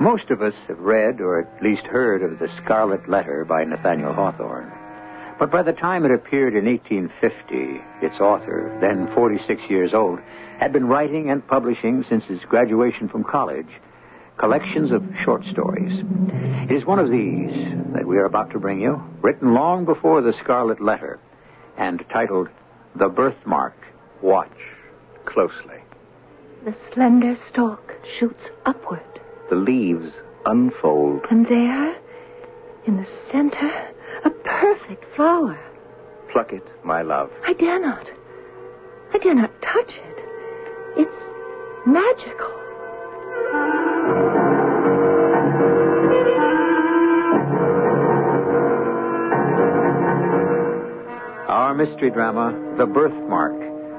Most of us have read or at least heard of The Scarlet Letter by Nathaniel Hawthorne. But by the time it appeared in 1850, its author, then 46 years old, had been writing and publishing since his graduation from college collections of short stories. It is one of these that we are about to bring you, written long before The Scarlet Letter, and titled The Birthmark. Watch closely. The slender stalk shoots upward, The leaves unfold. and there, in the center, a perfect flower. Pluck it, my love. I dare not. I dare not touch it. It's magical. Our mystery drama, The Birthmark,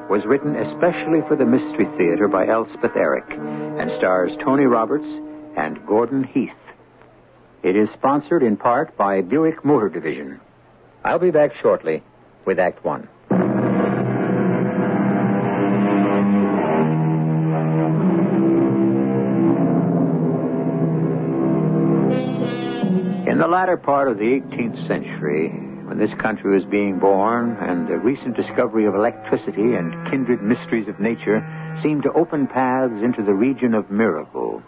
was written especially for the Mystery Theater by Elspeth Eric and stars Tony Roberts and Gordon Heath. It is sponsored in part by Buick Motor Division. I'll be back shortly with Act One. In the latter part of the 18th century, when this country was being born and the recent discovery of electricity and kindred mysteries of nature seemed to open paths into the region of miracle,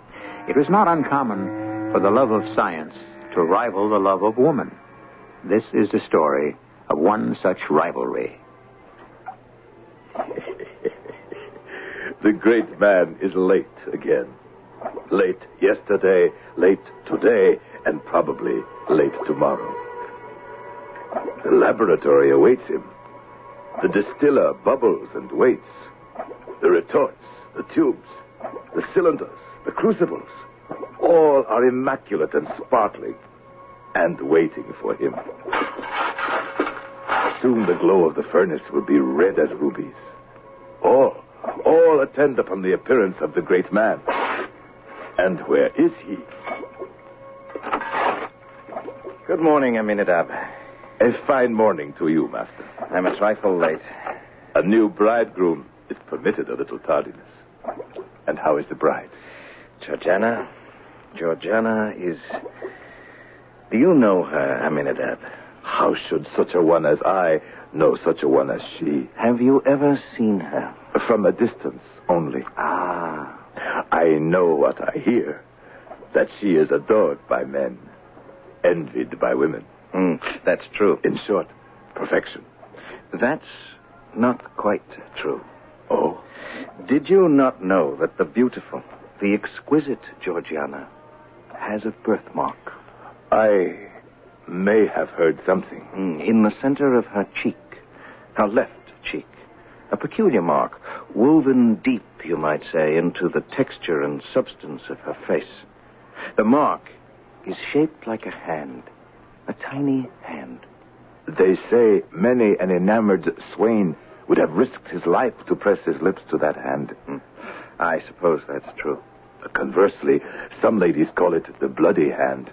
it was not uncommon for the love of science to rival the love of woman. This is the story of one such rivalry. The great man is late again. Late yesterday, late today, and probably late tomorrow. The laboratory awaits him. The distiller bubbles and waits. The retorts, the tubes, the cylinders, the crucibles, all are immaculate and sparkling, and waiting for him. Soon the glow of the furnace will be red as rubies. All, all attend upon the appearance of the great man. And where is he? Good morning, Aminadab. A fine morning to you, Master. I'm a trifle late. A new bridegroom is permitted a little tardiness. And how is the bride? Georgiana? Georgiana is. Do you know her, Aminadab? How should such a one as I know such a one as she? Have you ever seen her? From a distance only. Ah. I know what I hear that she is adored by men, envied by women. Mm, that's true. In short, perfection. That's not quite true. Oh, Did you not know that the beautiful, the exquisite Georgiana has a birthmark? I may have heard something. Mm, in the center of her cheek, her left cheek. A peculiar mark, woven deep, you might say, into the texture and substance of her face. The mark is shaped like a hand, a tiny hand. They say many an enamored swain would have risked his life to press his lips to that hand. Hmm. I suppose that's true. Conversely, some ladies call it the bloody hand.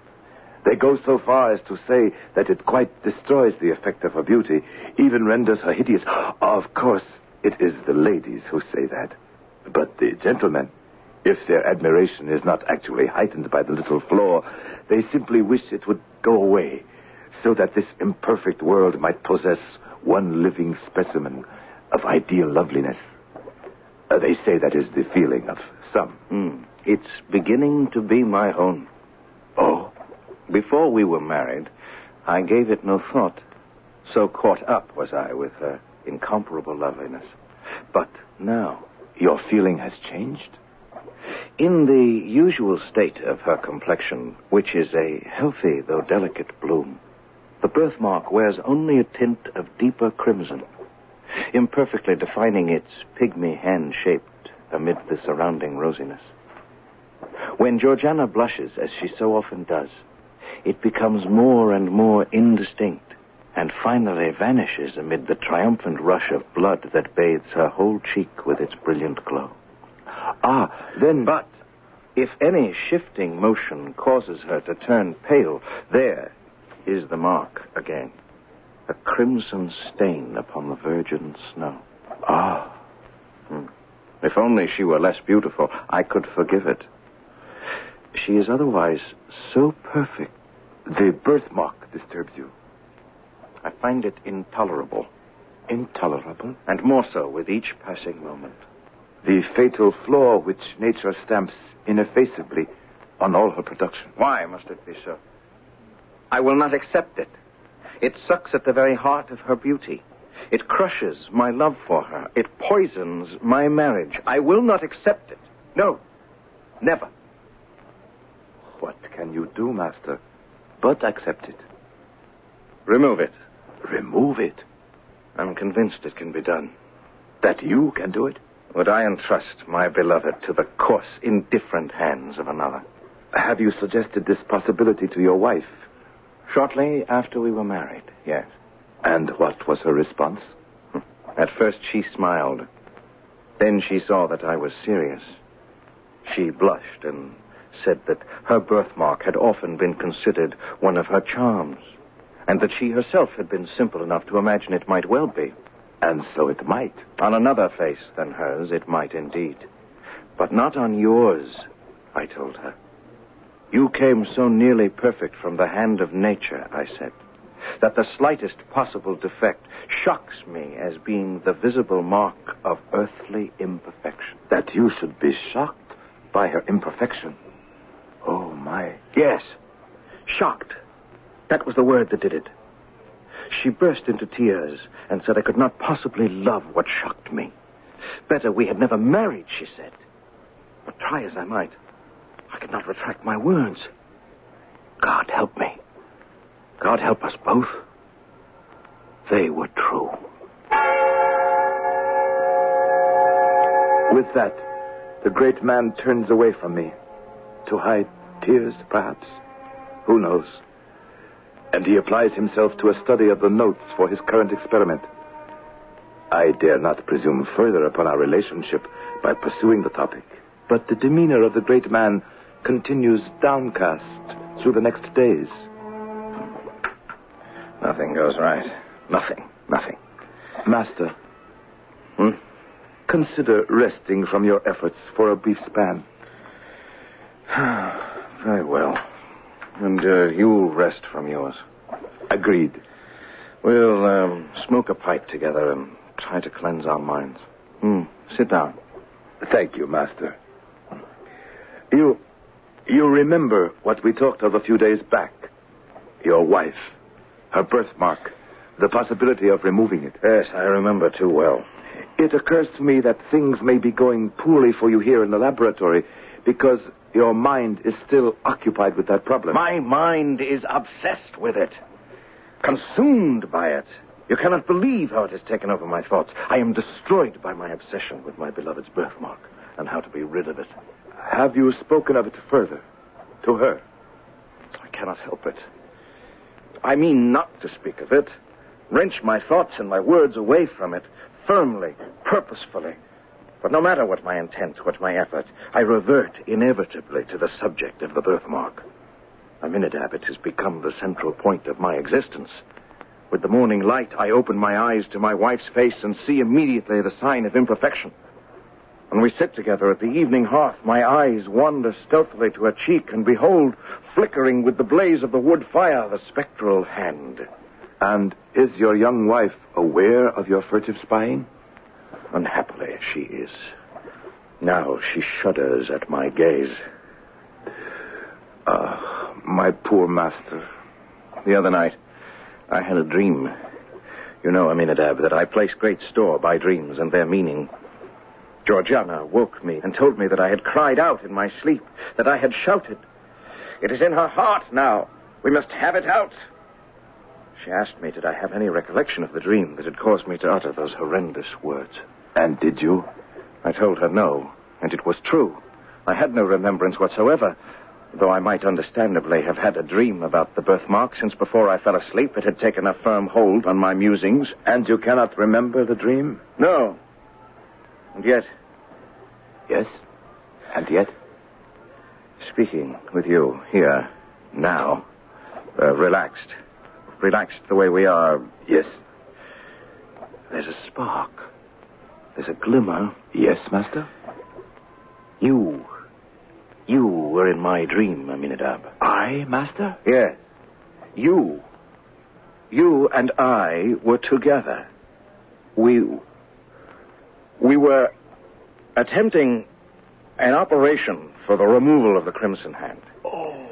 They go so far as to say that it quite destroys the effect of her beauty, even renders her hideous. Of course, it is the ladies who say that. But the gentlemen, if their admiration is not actually heightened by the little flaw, they simply wish it would go away, so that this imperfect world might possess one living specimen of ideal loveliness. Uh, they say that is the feeling of some. Hmm. It's beginning to be my own. Oh, Before we were married, I gave it no thought. So caught up was I with her incomparable loveliness. But now, your feeling has changed? in the usual state of her complexion, which is a healthy though delicate bloom, the birthmark wears only a tint of deeper crimson, imperfectly defining its pygmy hand shaped amid the surrounding rosiness. When Georgiana blushes, as she so often does, it becomes more and more indistinct and finally vanishes amid the triumphant rush of blood that bathes her whole cheek with its brilliant glow. Ah, then. But if any shifting motion causes her to turn pale, there is the mark again. A crimson stain upon the virgin snow. Ah. Hmm. If only she were less beautiful, I could forgive it. She is otherwise so perfect. The birthmark disturbs you. I find it intolerable. Intolerable? And more so with each passing moment. The fatal flaw which nature stamps ineffaceably on all her production. Why must it be so? I will not accept it. It sucks at the very heart of her beauty. It crushes my love for her. It poisons my marriage. I will not accept it. No. Never. You do, Master, but accept it? Remove it. Remove it? I'm convinced it can be done. That you can do it? Would I entrust my beloved to the coarse, indifferent hands of another? Have you suggested this possibility to your wife? Shortly after we were married, yes. And what was her response? Hmm. At first she smiled. Then she saw that I was serious. She blushed and said that her birthmark had often been considered one of her charms, and that she herself had been simple enough to imagine it might well be. And so it might. On another face than hers, it might indeed. But not on yours, I told her. You came so nearly perfect from the hand of nature, I said, that the slightest possible defect shocks me as being the visible mark of earthly imperfection. That you should be shocked by her imperfection. My. Yes, shocked. That was the word that did it. She burst into tears and said I could not possibly love what shocked me. Better we had never married, she said. But try as I might, I could not retract my words. God help me. God help us both. They were true. With that, the great man turns away from me. To hide tears, perhaps. Who knows? And he applies himself to a study of the notes for his current experiment. I dare not presume further upon our relationship by pursuing the topic, but the demeanor of the great man continues downcast through the next days. Nothing goes right. Nothing. Nothing. Master, Hmm? consider resting from your efforts for a brief span. Very well. And uh, you'll rest from yours. Agreed. We'll um, smoke a pipe together and try to cleanse our minds. Hmm. Sit down. Thank you, Master. You. You remember what we talked of a few days back? Your wife, her birthmark, the possibility of removing it. Yes, I remember too well. It occurs to me that things may be going poorly for you here in the laboratory because your mind is still occupied with that problem. My mind is obsessed with it, consumed by it. You cannot believe how it has taken over my thoughts. I am destroyed by my obsession with my beloved's birthmark and how to be rid of it. Have you spoken of it further? To her? I cannot help it. I mean not to speak of it, wrench my thoughts and my words away from it, firmly, purposefully. But no matter what my intent, what my effort, I revert inevitably to the subject of the birthmark. Aminadab, it has become the central point of my existence. With the morning light, I open my eyes to my wife's face and see immediately the sign of imperfection. When we sit together at the evening hearth, my eyes wander stealthily to her cheek and behold, flickering with the blaze of the wood fire, the spectral hand. And is your young wife aware of your furtive spying? Unhappily, she is. Now she shudders at my gaze. Ah, my poor master. The other night, I had a dream. You know, Aminadab, that I place great store by dreams and their meaning. Georgiana woke me and told me that I had cried out in my sleep, that I had shouted. It is in her heart now. We must have it out. She asked me, did I have any recollection of the dream that had caused me to utter those horrendous words. And did you? I told her no, and it was true. I had no remembrance whatsoever. Though I might understandably have had a dream about the birthmark, since before I fell asleep it had taken a firm hold on my musings. And you cannot remember the dream? No. And yet, Yes. And yet? speaking with you here, now, uh, relaxed, relaxed the way we are, Yes. there's a spark. There's a glimmer. Yes, master? You. You were in my dream, Aminadab. I, master? Yes. You. You and I were together. We. We were attempting an operation for the removal of the Crimson Hand. Oh,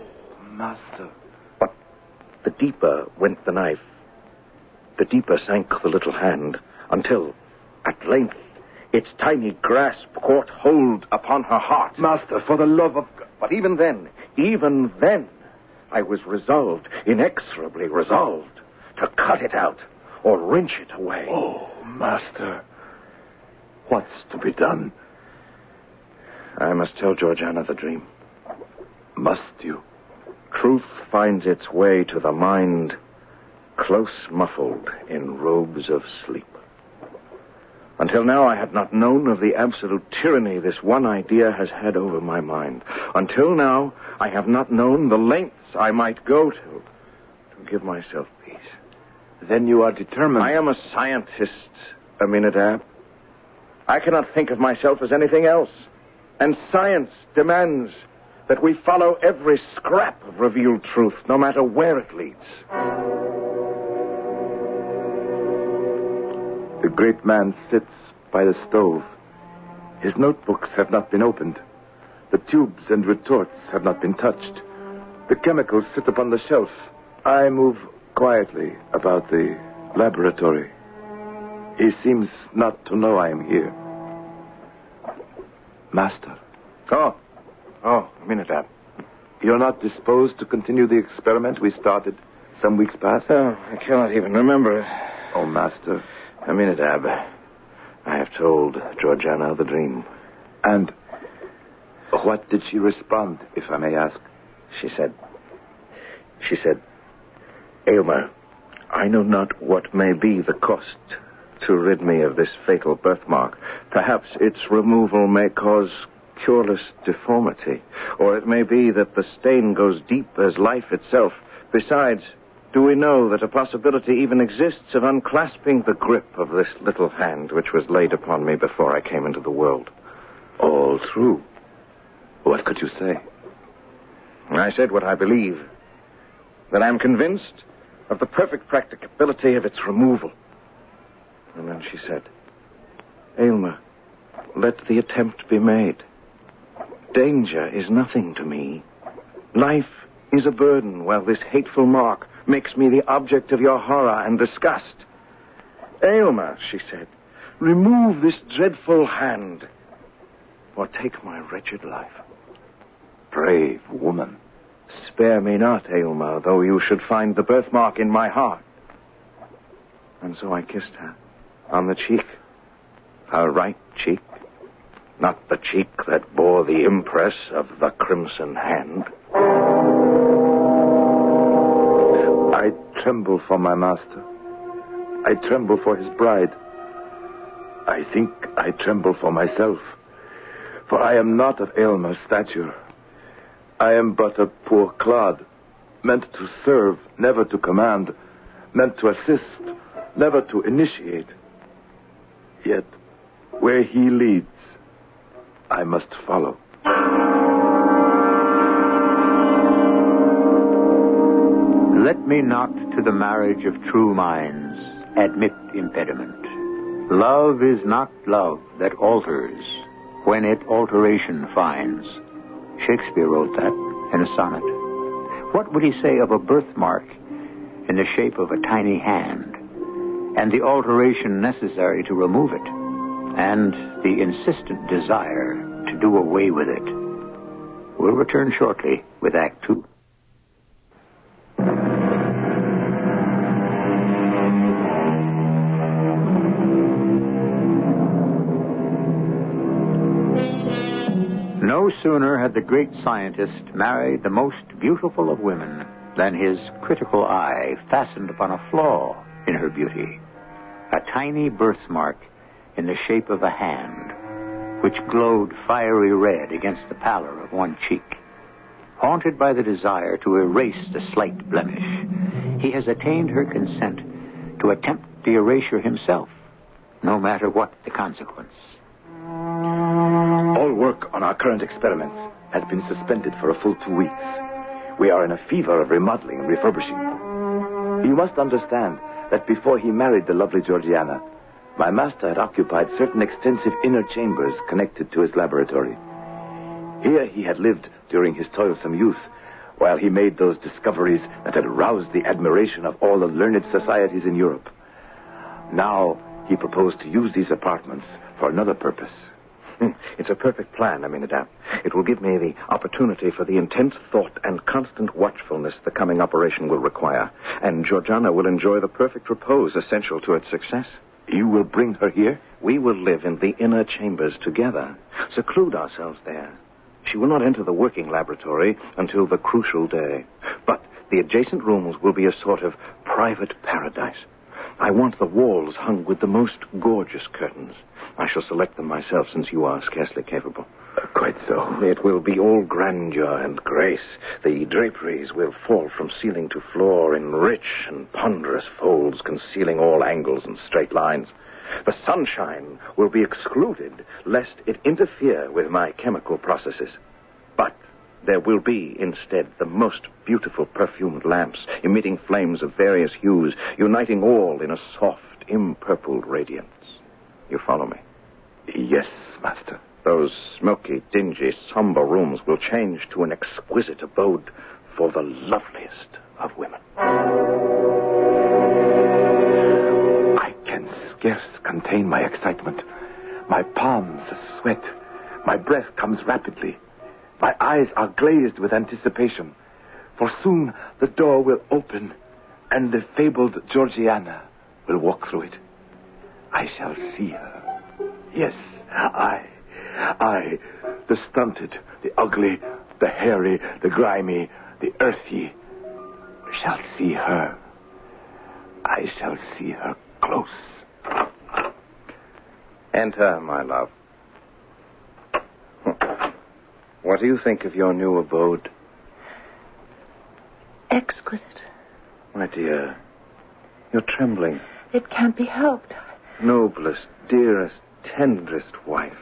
master. But the deeper went the knife, the deeper sank the little hand, until, at length, its tiny grasp caught hold upon her heart. Master, for the love of God. But even then, even then, I was resolved, inexorably resolved, to cut it out or wrench it away. Oh, master. What's to be done? I must tell Georgiana the dream. Must you? Truth finds its way to the mind close muffled in robes of sleep. Until now, I had not known of the absolute tyranny this one idea has had over my mind. Until now, I have not known the lengths I might go to to give myself peace. Then you are determined. I am a scientist, Aminadab. I cannot think of myself as anything else. And science demands that we follow every scrap of revealed truth, no matter where it leads. The great man sits by the stove. His notebooks have not been opened. The tubes and retorts have not been touched. The chemicals sit upon the shelf. I move quietly about the laboratory. He seems not to know I am here. Master, Oh, oh, Aminadab. you're not disposed to continue the experiment we started some weeks past? Oh, I cannot even remember it. Oh, Master. Aminadab, I have told Georgiana the dream. And what did she respond, if I may ask? She said, she said, Aylmer, I know not what may be the cost to rid me of this fatal birthmark. Perhaps its removal may cause cureless deformity, or it may be that the stain goes deep as life itself. Besides, do we know that a possibility even exists of unclasping the grip of this little hand which was laid upon me before I came into the world? All true. What could you say? I said what I believe. That I am convinced of the perfect practicability of its removal. And then she said, Aylmer, let the attempt be made. Danger is nothing to me. Life is a burden, while this hateful mark makes me the object of your horror and disgust. Aylmer, she said, remove this dreadful hand, or take my wretched life. Brave woman. Spare me not, Aylmer, though you should find the birthmark in my heart. And so I kissed her on the cheek, her right cheek, not the cheek that bore the impress of the crimson hand. Tremble for my master. I tremble for his bride. I think I tremble for myself. For I am not of Aylmer's stature. I am but a poor clod, meant to serve, never to command, meant to assist, never to initiate. Yet, where he leads, I must follow. Let me not to the marriage of true minds admit impediment. Love is not love that alters when it alteration finds. Shakespeare wrote that in a sonnet. What would he say of a birthmark in the shape of a tiny hand and the alteration necessary to remove it and the insistent desire to do away with it? We'll return shortly with Act Two. No sooner had the great scientist married the most beautiful of women than his critical eye fastened upon a flaw in her beauty. A tiny birthmark in the shape of a hand, which glowed fiery red against the pallor of one cheek. Haunted by the desire to erase the slight blemish, he has attained her consent to attempt the erasure himself, no matter what the consequence. Work on our current experiments has been suspended for a full two weeks. We are in a fever of remodeling and refurbishing. You must understand that before he married the lovely Georgiana, my master had occupied certain extensive inner chambers connected to his laboratory. Here he had lived during his toilsome youth, while he made those discoveries that had roused the admiration of all the learned societies in Europe. Now he proposed to use these apartments for another purpose. It's a perfect plan, Aminadab. It will give me the opportunity for the intense thought and constant watchfulness the coming operation will require. And Georgiana will enjoy the perfect repose essential to its success. You will bring her here? We will live in the inner chambers together, seclude ourselves there. She will not enter the working laboratory until the crucial day. But the adjacent rooms will be a sort of private paradise. I want the walls hung with the most gorgeous curtains. I shall select them myself since you are scarcely capable. Uh, quite so. It will be all grandeur and grace. The draperies will fall from ceiling to floor in rich and ponderous folds, concealing all angles and straight lines. The sunshine will be excluded, lest it interfere with my chemical processes. There will be, instead, the most beautiful perfumed lamps, emitting flames of various hues, uniting all in a soft, impurpled radiance. You follow me? Yes, master. Those smoky, dingy, somber rooms will change to an exquisite abode for the loveliest of women. I can scarce contain my excitement. My palms sweat. My breath comes rapidly. My eyes are glazed with anticipation. For soon the door will open and the fabled Georgiana will walk through it. I shall see her. Yes, I. I, the stunted, the ugly, the hairy, the grimy, the earthy, shall see her. I shall see her close. Enter, my love. What do you think of your new abode? Exquisite. My dear, you're trembling. It can't be helped. Noblest, dearest, tenderest wife,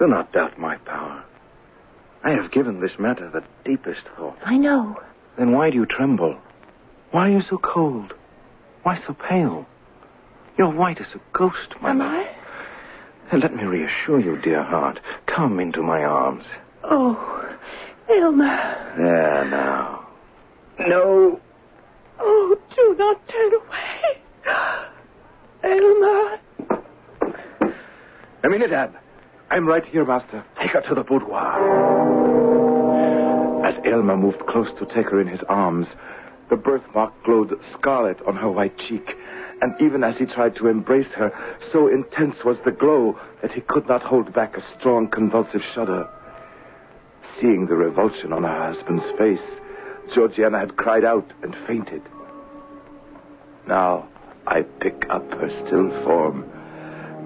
do not doubt my power. I have given this matter the deepest thought. I know. Then why do you tremble? Why are you so cold? Why so pale? You're white as a ghost, my Am love. I? Let me reassure you, dear heart. Come into my arms. Oh, Aylmer. There now. No. Oh, do not turn away. Aylmer. Aminadab, I'm right here, master. Take her to the boudoir. As Aylmer moved close to take her in his arms, the birthmark glowed scarlet on her white cheek. And even as he tried to embrace her, so intense was the glow that he could not hold back a strong convulsive shudder. Seeing the revulsion on her husband's face, Georgiana had cried out and fainted. Now I pick up her still form,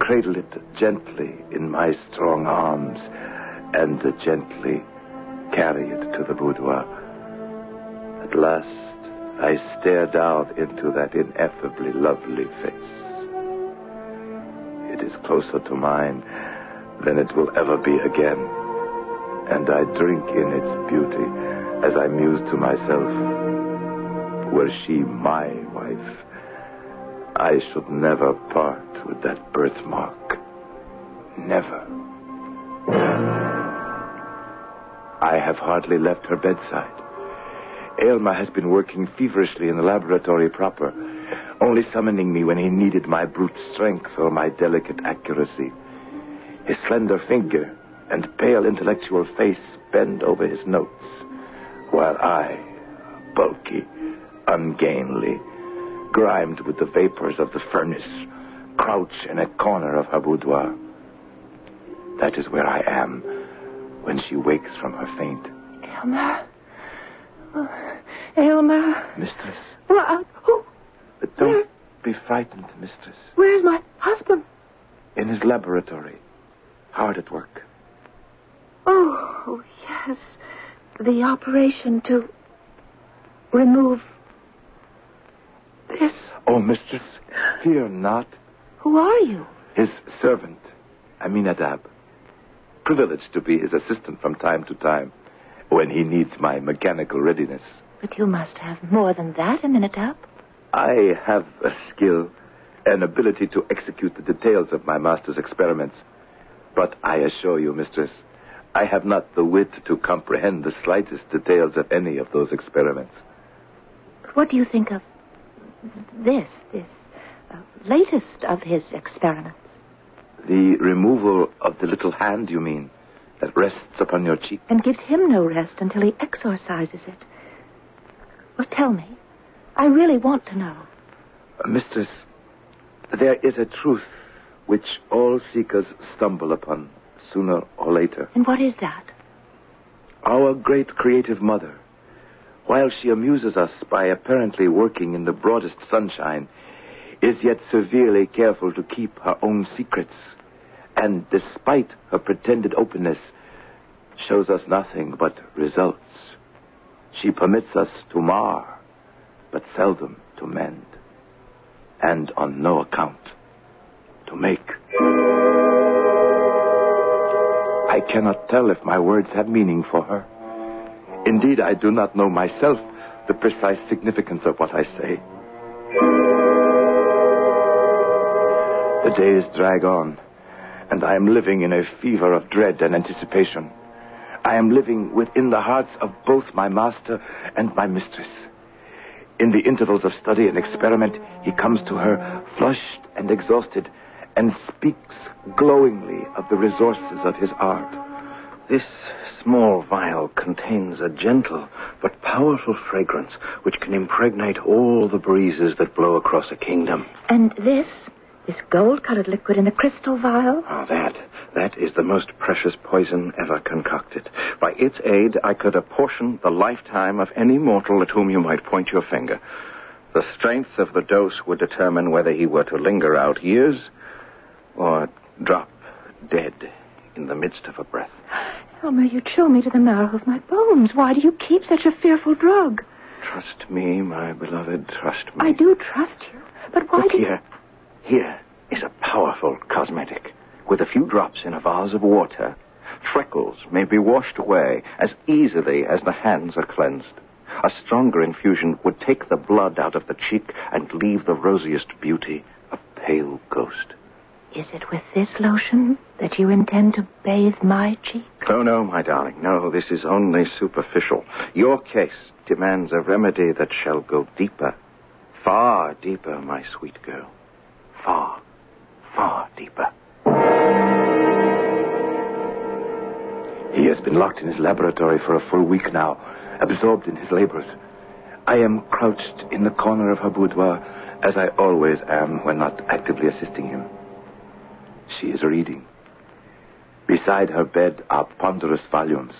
cradle it gently in my strong arms, and gently carry it to the boudoir. At last, I stare down into that ineffably lovely face. It is closer to mine than it will ever be again, and I drink in its beauty as I muse to myself. Were she my wife, I should never part with that birthmark. Never. I have hardly left her bedside. Aylmer has been working feverishly in the laboratory proper, only summoning me when he needed my brute strength or my delicate accuracy. His slender figure and pale intellectual face bend over his notes, while I, bulky, ungainly, grimed with the vapors of the furnace, crouch in a corner of her boudoir. That is where I am when she wakes from her faint. Aylmer. Oh, Aylmer. Mistress, Well, uh, who? but don't Where? be frightened, mistress. Where's my husband? In his laboratory, hard at work. Oh, yes. The operation to remove this. Oh, mistress, fear not. Who are you? His servant, Aminadab. Privileged to be his assistant from time to time when he needs my mechanical readiness. But you must have more than that, Aminadab. I have a skill, an ability to execute the details of my master's experiments. But I assure you, mistress, I have not the wit to comprehend the slightest details of any of those experiments. What do you think of this, this uh, latest of his experiments? The removal of the little hand, you mean, that rests upon your cheek? And gives him no rest until he exorcises it. Well, tell me. I really want to know. Uh, Mistress, there is a truth which all seekers stumble upon sooner or later. And what is that? Our great creative mother, while she amuses us by apparently working in the broadest sunshine, is yet severely careful to keep her own secrets, and despite her pretended openness, shows us nothing but results. She permits us to mar, but seldom to mend, and on no account to make. I cannot tell if my words have meaning for her. Indeed, I do not know myself the precise significance of what I say. The days drag on, and I am living in a fever of dread and anticipation. I am living within the hearts of both my master and my mistress. In the intervals of study and experiment, he comes to her flushed and exhausted and speaks glowingly of the resources of his art. This small vial contains a gentle but powerful fragrance which can impregnate all the breezes that blow across a kingdom. And this, this gold-colored liquid in the crystal vial? Ah, that, that is the most precious poison ever concocted. By its aid, I could apportion the lifetime of any mortal at whom you might point your finger. The strength of the dose would determine whether he were to linger out years or drop dead in the midst of a breath. Aylmer, you chill me to the marrow of my bones. Why do you keep such a fearful drug? Trust me, my beloved, trust me. I do trust you. But why Look do here. Here is a powerful cosmetic. With a few drops in a vase of water, freckles may be washed away as easily as the hands are cleansed. A stronger infusion would take the blood out of the cheek and leave the rosiest beauty a pale ghost. Is it with this lotion that you intend to bathe my cheek? Oh, no, my darling. No, this is only superficial. Your case demands a remedy that shall go deeper. Far deeper, my sweet girl. Far, far deeper. He has been locked in his laboratory for a full week now, absorbed in his labors. I am crouched in the corner of her boudoir, as I always am when not actively assisting him. She is reading. Beside her bed are ponderous volumes.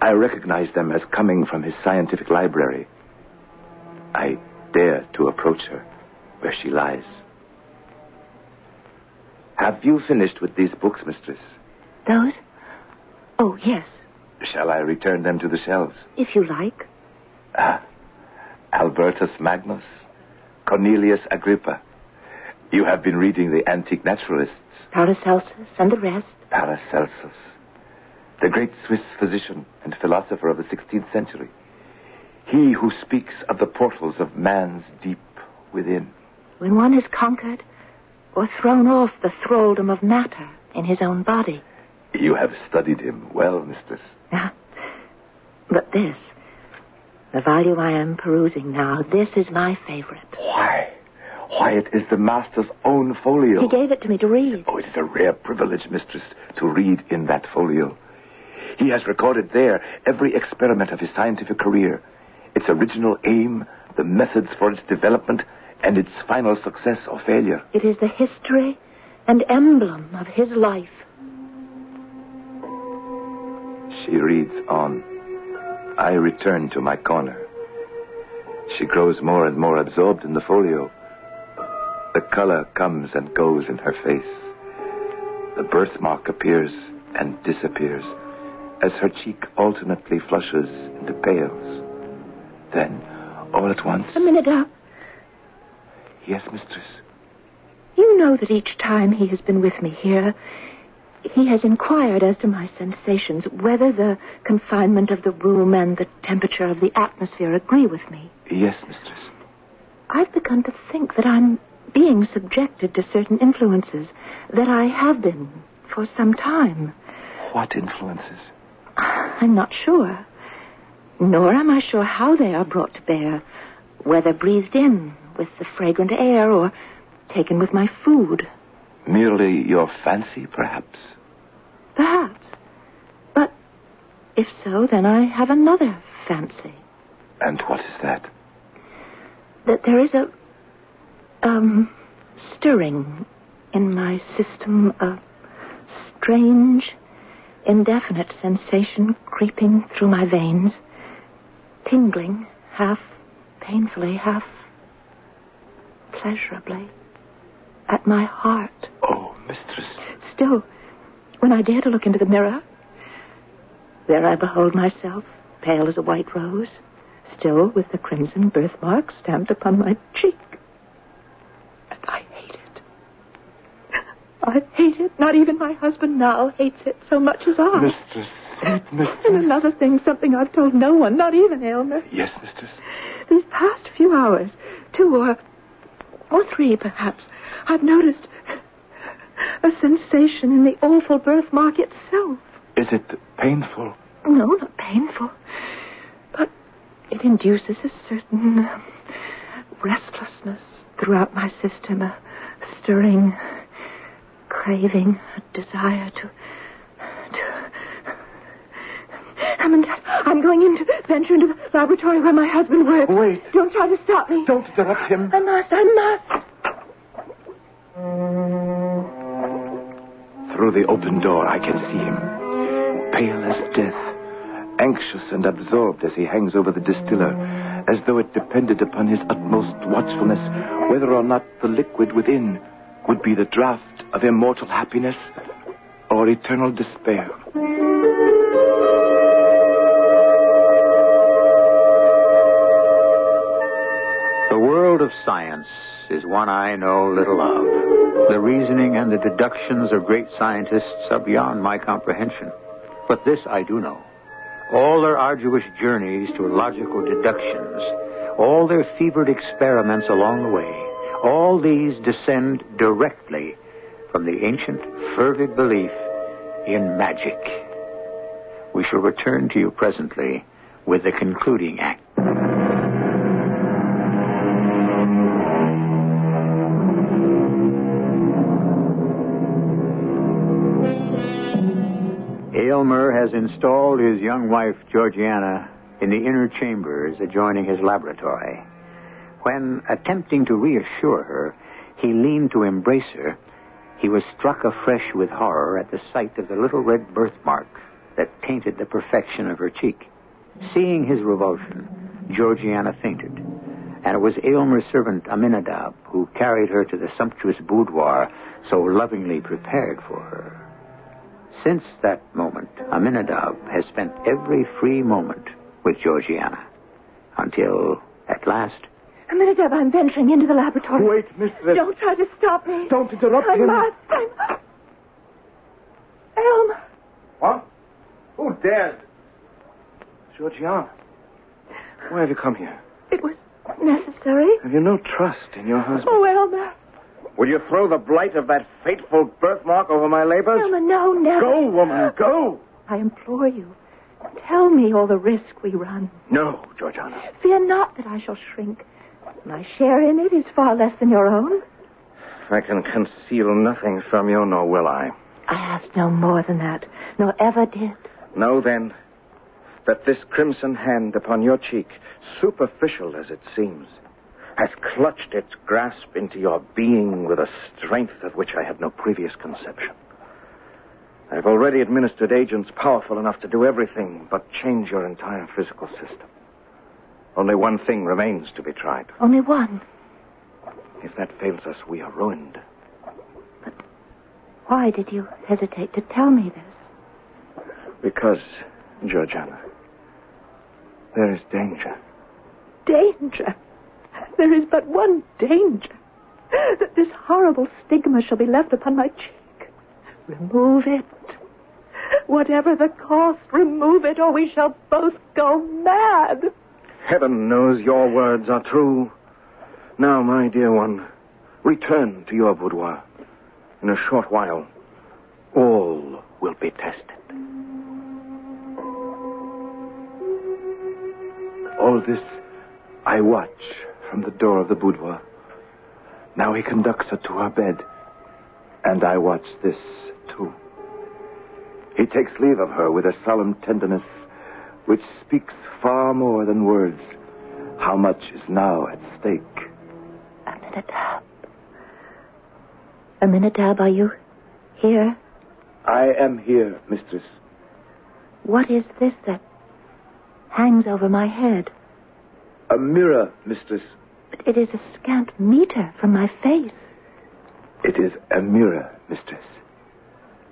I recognize them as coming from his scientific library. I dare to approach her where she lies. Have you finished with these books, mistress? Those? Oh, yes, Shall I return them to the shelves? if you like. Ah, Albertus Magnus, Cornelius Agrippa. You have been reading the antique naturalists, Paracelsus and the rest. Paracelsus, the great Swiss physician and philosopher of the 16th century. He who speaks of the portals of man's deep within. When one is conquered or thrown off the thraldom of matter in his own body. You have studied him well, mistress. Ah, but this, the volume I am perusing now, this is my favorite. Why? Why, it is the master's own folio. He gave it to me to read. Oh, it is a rare privilege, mistress, to read in that folio. He has recorded there every experiment of his scientific career, its original aim, the methods for its development, and its final success or failure. It is the history and emblem of his life. She reads on. I return to my corner. She grows more and more absorbed in the folio. The color comes and goes in her face. The birthmark appears and disappears as her cheek alternately flushes and pales. Then, all at once. Aminadab, Yes, mistress. you know that each time he has been with me here, he has inquired as to my sensations, whether the confinement of the room and the temperature of the atmosphere agree with me. Yes, mistress. I've begun to think that I'm being subjected to certain influences that I have been for some time. What influences? I'm not sure. Nor am I sure how they are brought to bear, whether breathed in with the fragrant air or taken with my food. Merely your fancy, perhaps? Perhaps. But if so, then I have another fancy. And what is that? That there is a um stirring in my system, a strange, indefinite sensation creeping through my veins, tingling half painfully, half pleasurably at my heart. Oh, mistress. Still, when I dare to look into the mirror, there I behold myself, pale as a white rose, still with the crimson birthmark stamped upon my cheek. And I hate it. I hate it. Not even my husband now hates it so much as I. Mistress, sweet And another thing, something I've told no one, not even Aylmer. Yes, mistress. These past few hours, two or, or three perhaps, I've noticed a sensation in the awful birthmark itself. Is it painful? No, not painful. But it induces a certain uh, restlessness throughout my system, a stirring, craving, a desire to. to. I'm, in, I'm going in to venture into the laboratory where my husband works. Wait. Don't try to stop me. Don't interrupt him. I must, I must. Through the open door, I can see him, pale as death, anxious and absorbed as he hangs over the distiller, as though it depended upon his utmost watchfulness whether or not the liquid within would be the draught of immortal happiness or eternal despair. The world of science is one I know little of. The reasoning and the deductions of great scientists are beyond my comprehension. But this I do know. All their arduous journeys to logical deductions, all their fevered experiments along the way, all these descend directly from the ancient, fervid belief in magic. We shall return to you presently with the concluding act. Aylmer has installed his young wife, Georgiana, in the inner chambers adjoining his laboratory. When, attempting to reassure her, he leaned to embrace her, he was struck afresh with horror at the sight of the little red birthmark that tainted the perfection of her cheek. Seeing his revulsion, Georgiana fainted, and it was Aylmer's servant Aminadab who carried her to the sumptuous boudoir so lovingly prepared for her. Since that moment, Aminadab has spent every free moment with Georgiana. Until, at last, Aminadab, I'm venturing into the laboratory. Wait, mistress. Don't try to stop me. Don't interrupt I him. must. I must. Elm. What? Who dared? Georgiana. Why have you come here? It was necessary. Have you no trust in your husband? Oh, Aylmer. Will you throw the blight of that fateful birthmark over my labors? Aylmer, no, never. Go, woman, go! I implore you. Tell me all the risk we run. No, Georgiana. Fear not that I shall shrink. My share in it is far less than your own. I can conceal nothing from you, nor will I. I ask no more than that, nor ever did. Know, then, that this crimson hand upon your cheek, superficial as it seems, has clutched its grasp into your being with a strength of which I had no previous conception. I've already administered agents powerful enough to do everything but change your entire physical system. Only one thing remains to be tried. Only one. If that fails us, we are ruined. But why did you hesitate to tell me this? Because, Georgiana, there is danger. Danger. There is but one danger. That this horrible stigma shall be left upon my cheek. Remove it. Whatever the cost, remove it, or we shall both go mad. Heaven knows your words are true. Now, my dear one, return to your boudoir. In a short while, all will be tested. All this I watch from the door of the boudoir. Now he conducts her to her bed, and I watch this too. He takes leave of her with a solemn tenderness which speaks far more than words. How much is now at stake? Aminadab. Aminadab, are you here? I am here, mistress. What is this that hangs over my head? A mirror, mistress. But it is a scant meter from my face. It is a mirror, mistress.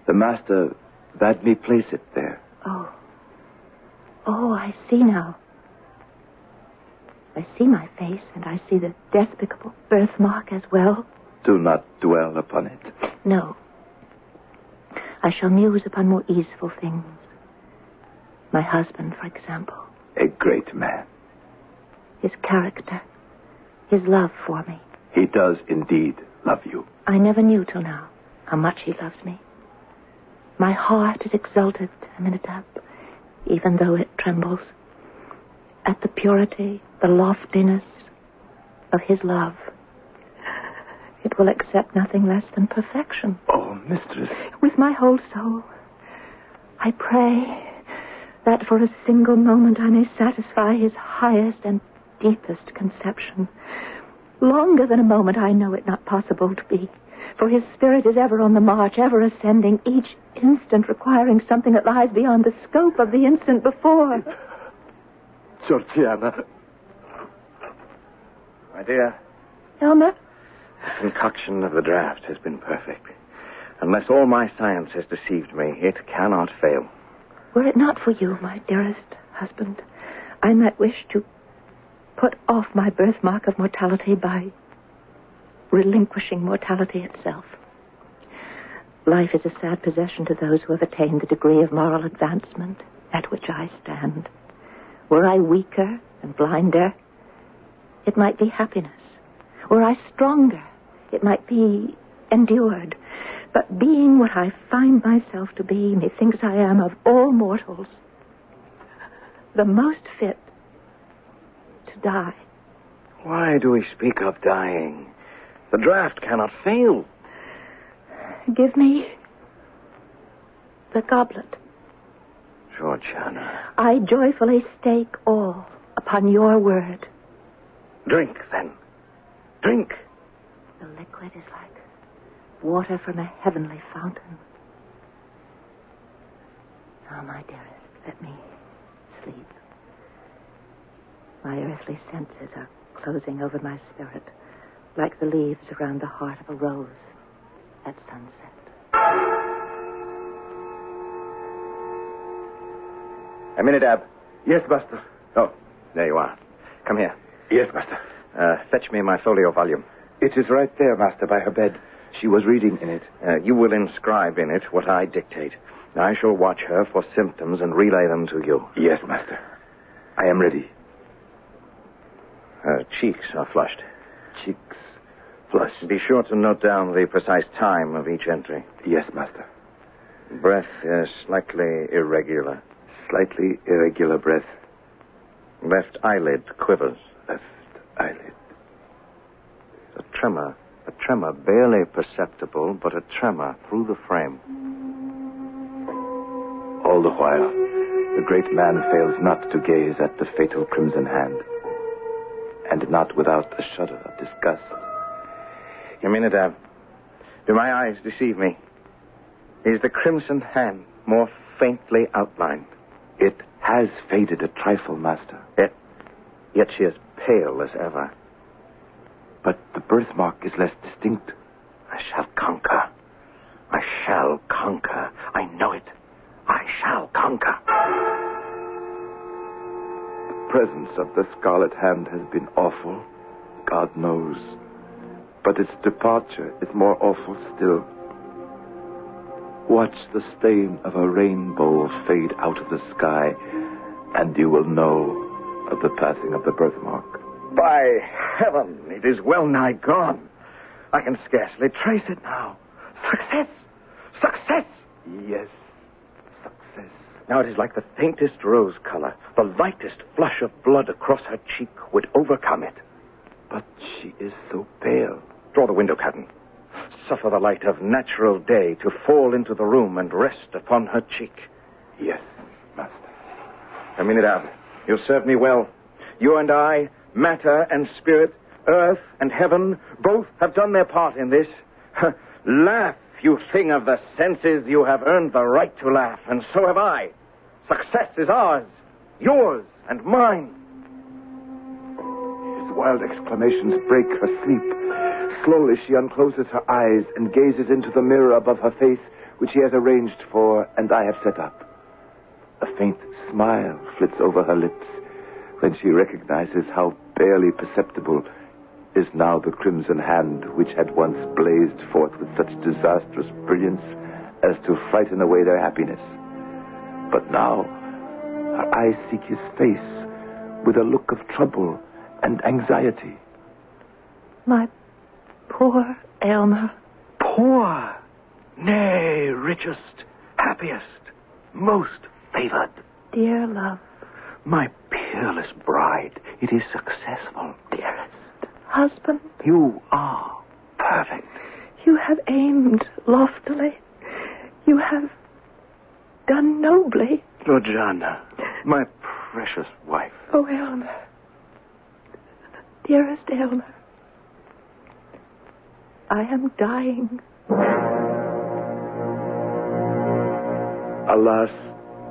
The master bade me place it there. I see now. I see my face, and I see the despicable birthmark as well. Do not dwell upon it. No. I shall muse upon more easeful things. My husband, for example. A great man. His character. His love for me. He does indeed love you. I never knew till now how much he loves me. My heart is exalted, Aminadab, even though it trembles, at the purity, the loftiness of his love. It will accept nothing less than perfection. Oh, mistress. With my whole soul, I pray that for a single moment I may satisfy his highest and deepest conception. Longer than a moment I know it not possible to be. For his spirit is ever on the march, ever ascending, each instant requiring something that lies beyond the scope of the instant before. Georgiana. My dear, Aylmer? the concoction of the draft has been perfect. Unless all my science has deceived me, it cannot fail. Were it not for you, my dearest husband, I might wish to put off my birthmark of mortality by relinquishing mortality itself. Life is a sad possession to those who have attained the degree of moral advancement at which I stand. Were I weaker and blinder, it might be happiness. Were I stronger, it might be endured. But being what I find myself to be, methinks I am of all mortals the most fit to die. Why do we speak of dying? The draft cannot fail. Give me the goblet. Georgiana. I joyfully stake all upon your word. Drink, then. Drink. The liquid is like water from a heavenly fountain. Now, my dearest, let me sleep. My earthly senses are closing over my spirit like the leaves around the heart of a rose at sunset. Aminadab. Yes, master. Oh, there you are. Come here. Yes, master. Uh, fetch me my folio volume. It is right there, master, by her bed. She was reading in it. Uh, you will inscribe in it what I dictate. I shall watch her for symptoms and relay them to you. Yes, master. I am ready. Her cheeks are flushed. Cheeks flushed. Be sure to note down the precise time of each entry. Yes, master. Breath is slightly irregular. Slightly irregular breath. Left eyelid quivers. Left eyelid. A tremor. A tremor barely perceptible, but a tremor through the frame. All the while, the great man fails not to gaze at the fatal crimson hand, and not without a shudder of disgust. Aminadab, uh, do my eyes deceive me? is the crimson hand more faintly outlined. It has faded a trifle, Master. Yet, yet she is pale as ever. But the birthmark is less distinct. I shall conquer. I shall conquer. I know it. I shall conquer. The presence of the Scarlet Hand has been awful. God knows. But its departure is more awful still. Watch the stain of a rainbow fade out of the sky, and you will know of the passing of the birthmark. By heaven, it is well nigh gone. I can scarcely trace it now. Success! Success! Yes. Now it is like the faintest rose color. The lightest flush of blood across her cheek would overcome it. But she is so pale. Draw the window curtain. Suffer the light of natural day to fall into the room and rest upon her cheek. Yes, Master. Aminadab, you served me well. You and I, matter and spirit, earth and heaven, both have done their part in this. laugh, you thing of the senses. You have earned the right to laugh, and so have I. Success is ours, yours and mine. His wild exclamations break her sleep. Slowly she uncloses her eyes and gazes into the mirror above her face, which he has arranged for and I have set up. A faint smile flits over her lips when she recognizes how barely perceptible is now the crimson hand which had once blazed forth with such disastrous brilliance as to frighten away their happiness. But now her eyes seek his face with a look of trouble and anxiety. My poor Aylmer. Poor, nay, richest, happiest, most favored. Dear love. My peerless bride, it is successful, dearest. Husband, You are perfect. you have aimed loftily. You have done nobly. Georgiana, my precious wife. Oh, Aylmer. Dearest Aylmer. I am dying. Alas,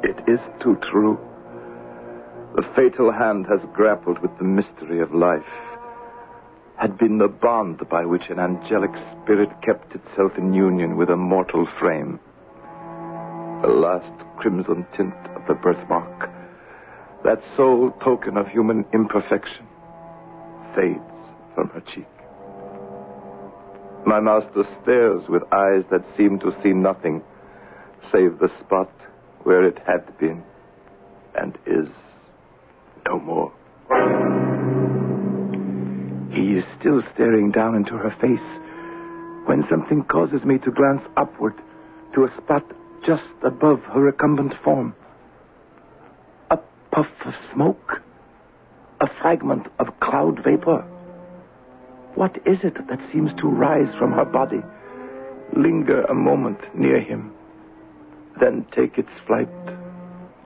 it is too true. The fatal hand has grappled with the mystery of life, had been the bond by which an angelic spirit kept itself in union with a mortal frame. The last crimson tint of the birthmark, that sole token of human imperfection, fades from her cheek. My master stares with eyes that seem to see nothing save the spot where it had been and is no more. He is still staring down into her face when something causes me to glance upward to a spot just above her recumbent form. A puff of smoke, a fragment of cloud vapor. What is it that seems to rise from her body, linger a moment near him, then take its flight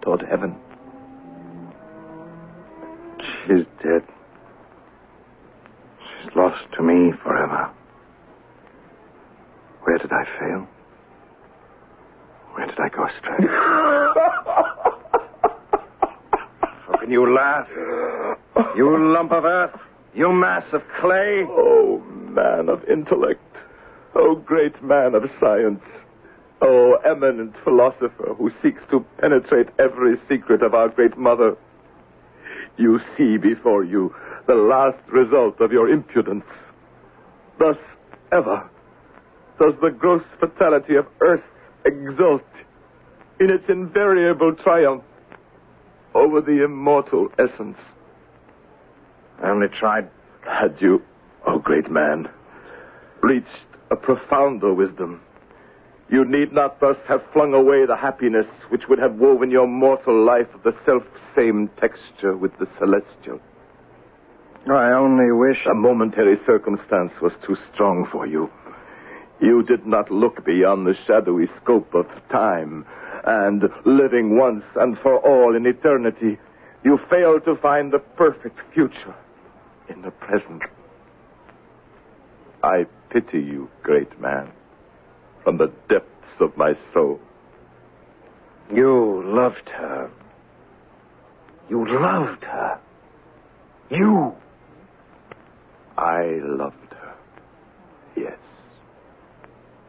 toward heaven? She's dead. She's lost to me forever. Where did I fail? Where did I go astray? How can you laugh? You lump of earth. You mass of clay. Oh, man of intellect. Oh, great man of science. Oh, eminent philosopher who seeks to penetrate every secret of our great mother. You see before you the last result of your impudence. Thus, ever, does the gross fatality of earth exult in its invariable triumph over the immortal essence. I only tried. Had you, O great man, reached a profounder wisdom, you need not thus have flung away the happiness which would have woven your mortal life of the self same texture with the celestial. I only wish. A momentary circumstance was too strong for you. You did not look beyond the shadowy scope of time, and living once and for all in eternity, you failed to find the perfect future in the present. I pity you, great man, from the depths of my soul. You loved her. You loved her. You. I loved her. Yes.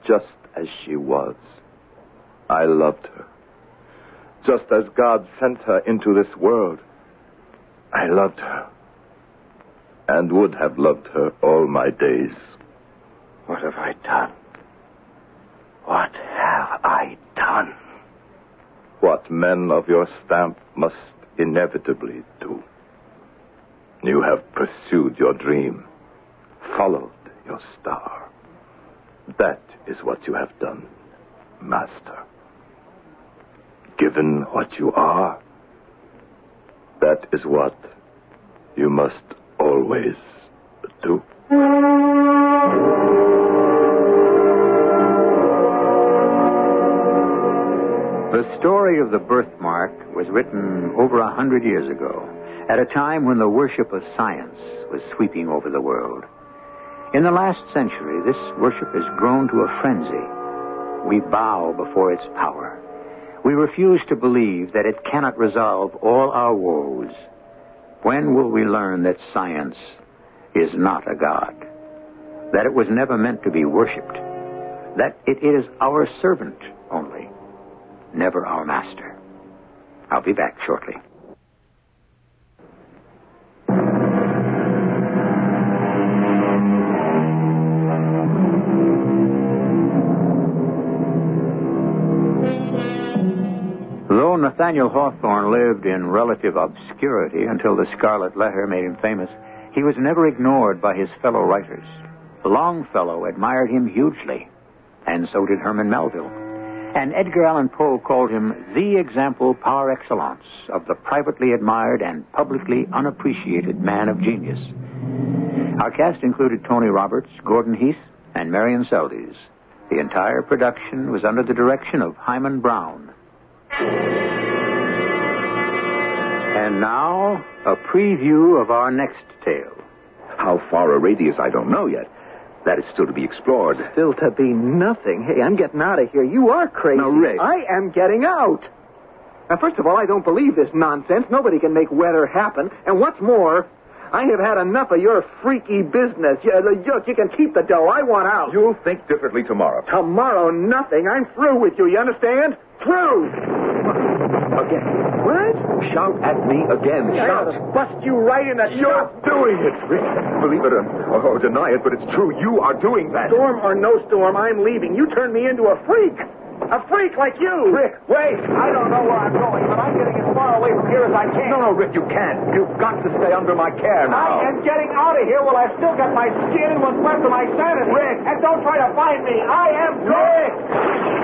Just as she was. I loved her. Just as God sent her into this world. I loved her. And would have loved her all my days. What have I done? What have I done? What men of your stamp must inevitably do. You have pursued your dream, followed your star. That is what you have done, Master. Given what you are, that is what you must always do. The story of the birthmark was written over a hundred years ago, at a time when the worship of science was sweeping over the world. In the last century, this worship has grown to a frenzy. We bow before its power. We refuse to believe that it cannot resolve all our woes. When will we learn that science is not a god? That it was never meant to be worshipped? That it is our servant only, never our master? I'll be back shortly. Though Nathaniel Hawthorne lived in relative obscurity until the Scarlet Letter made him famous, he was never ignored by his fellow writers. Longfellow admired him hugely, and so did Herman Melville. And Edgar Allan Poe called him the example par excellence of the privately admired and publicly unappreciated man of genius. Our cast included Tony Roberts, Gordon Heath, and Marion Seldes. The entire production was under the direction of Himan Brown. And now, a preview of our next tale. How far a radius, I don't know yet. That is still to be explored. Still to be nothing. Hey, I'm getting out of here. You are crazy. Now, Rick. I am getting out. Now, first of all, I don't believe this nonsense. Nobody can make weather happen. And what's more, I have had enough of your freaky business. You, look, you can keep the dough. I want out. You'll think differently tomorrow. Tomorrow, nothing. I'm through with you. You understand? Through. Again. What? Shout at me again. Shout. bust you right in the You're doing it, Rick. Believe it or, or, or deny it, but it's true. You are doing that. Storm or no storm, I'm leaving. You turned me into a freak. A freak like you. Rick, wait. I don't know where I'm going, but I'm getting as far away from here as I can. No, no, Rick, you can't. You've got to stay under my care now. I am getting out of here while I've still got my skin and what's left of my sanity. Rick! And don't try to find me. I am Rick!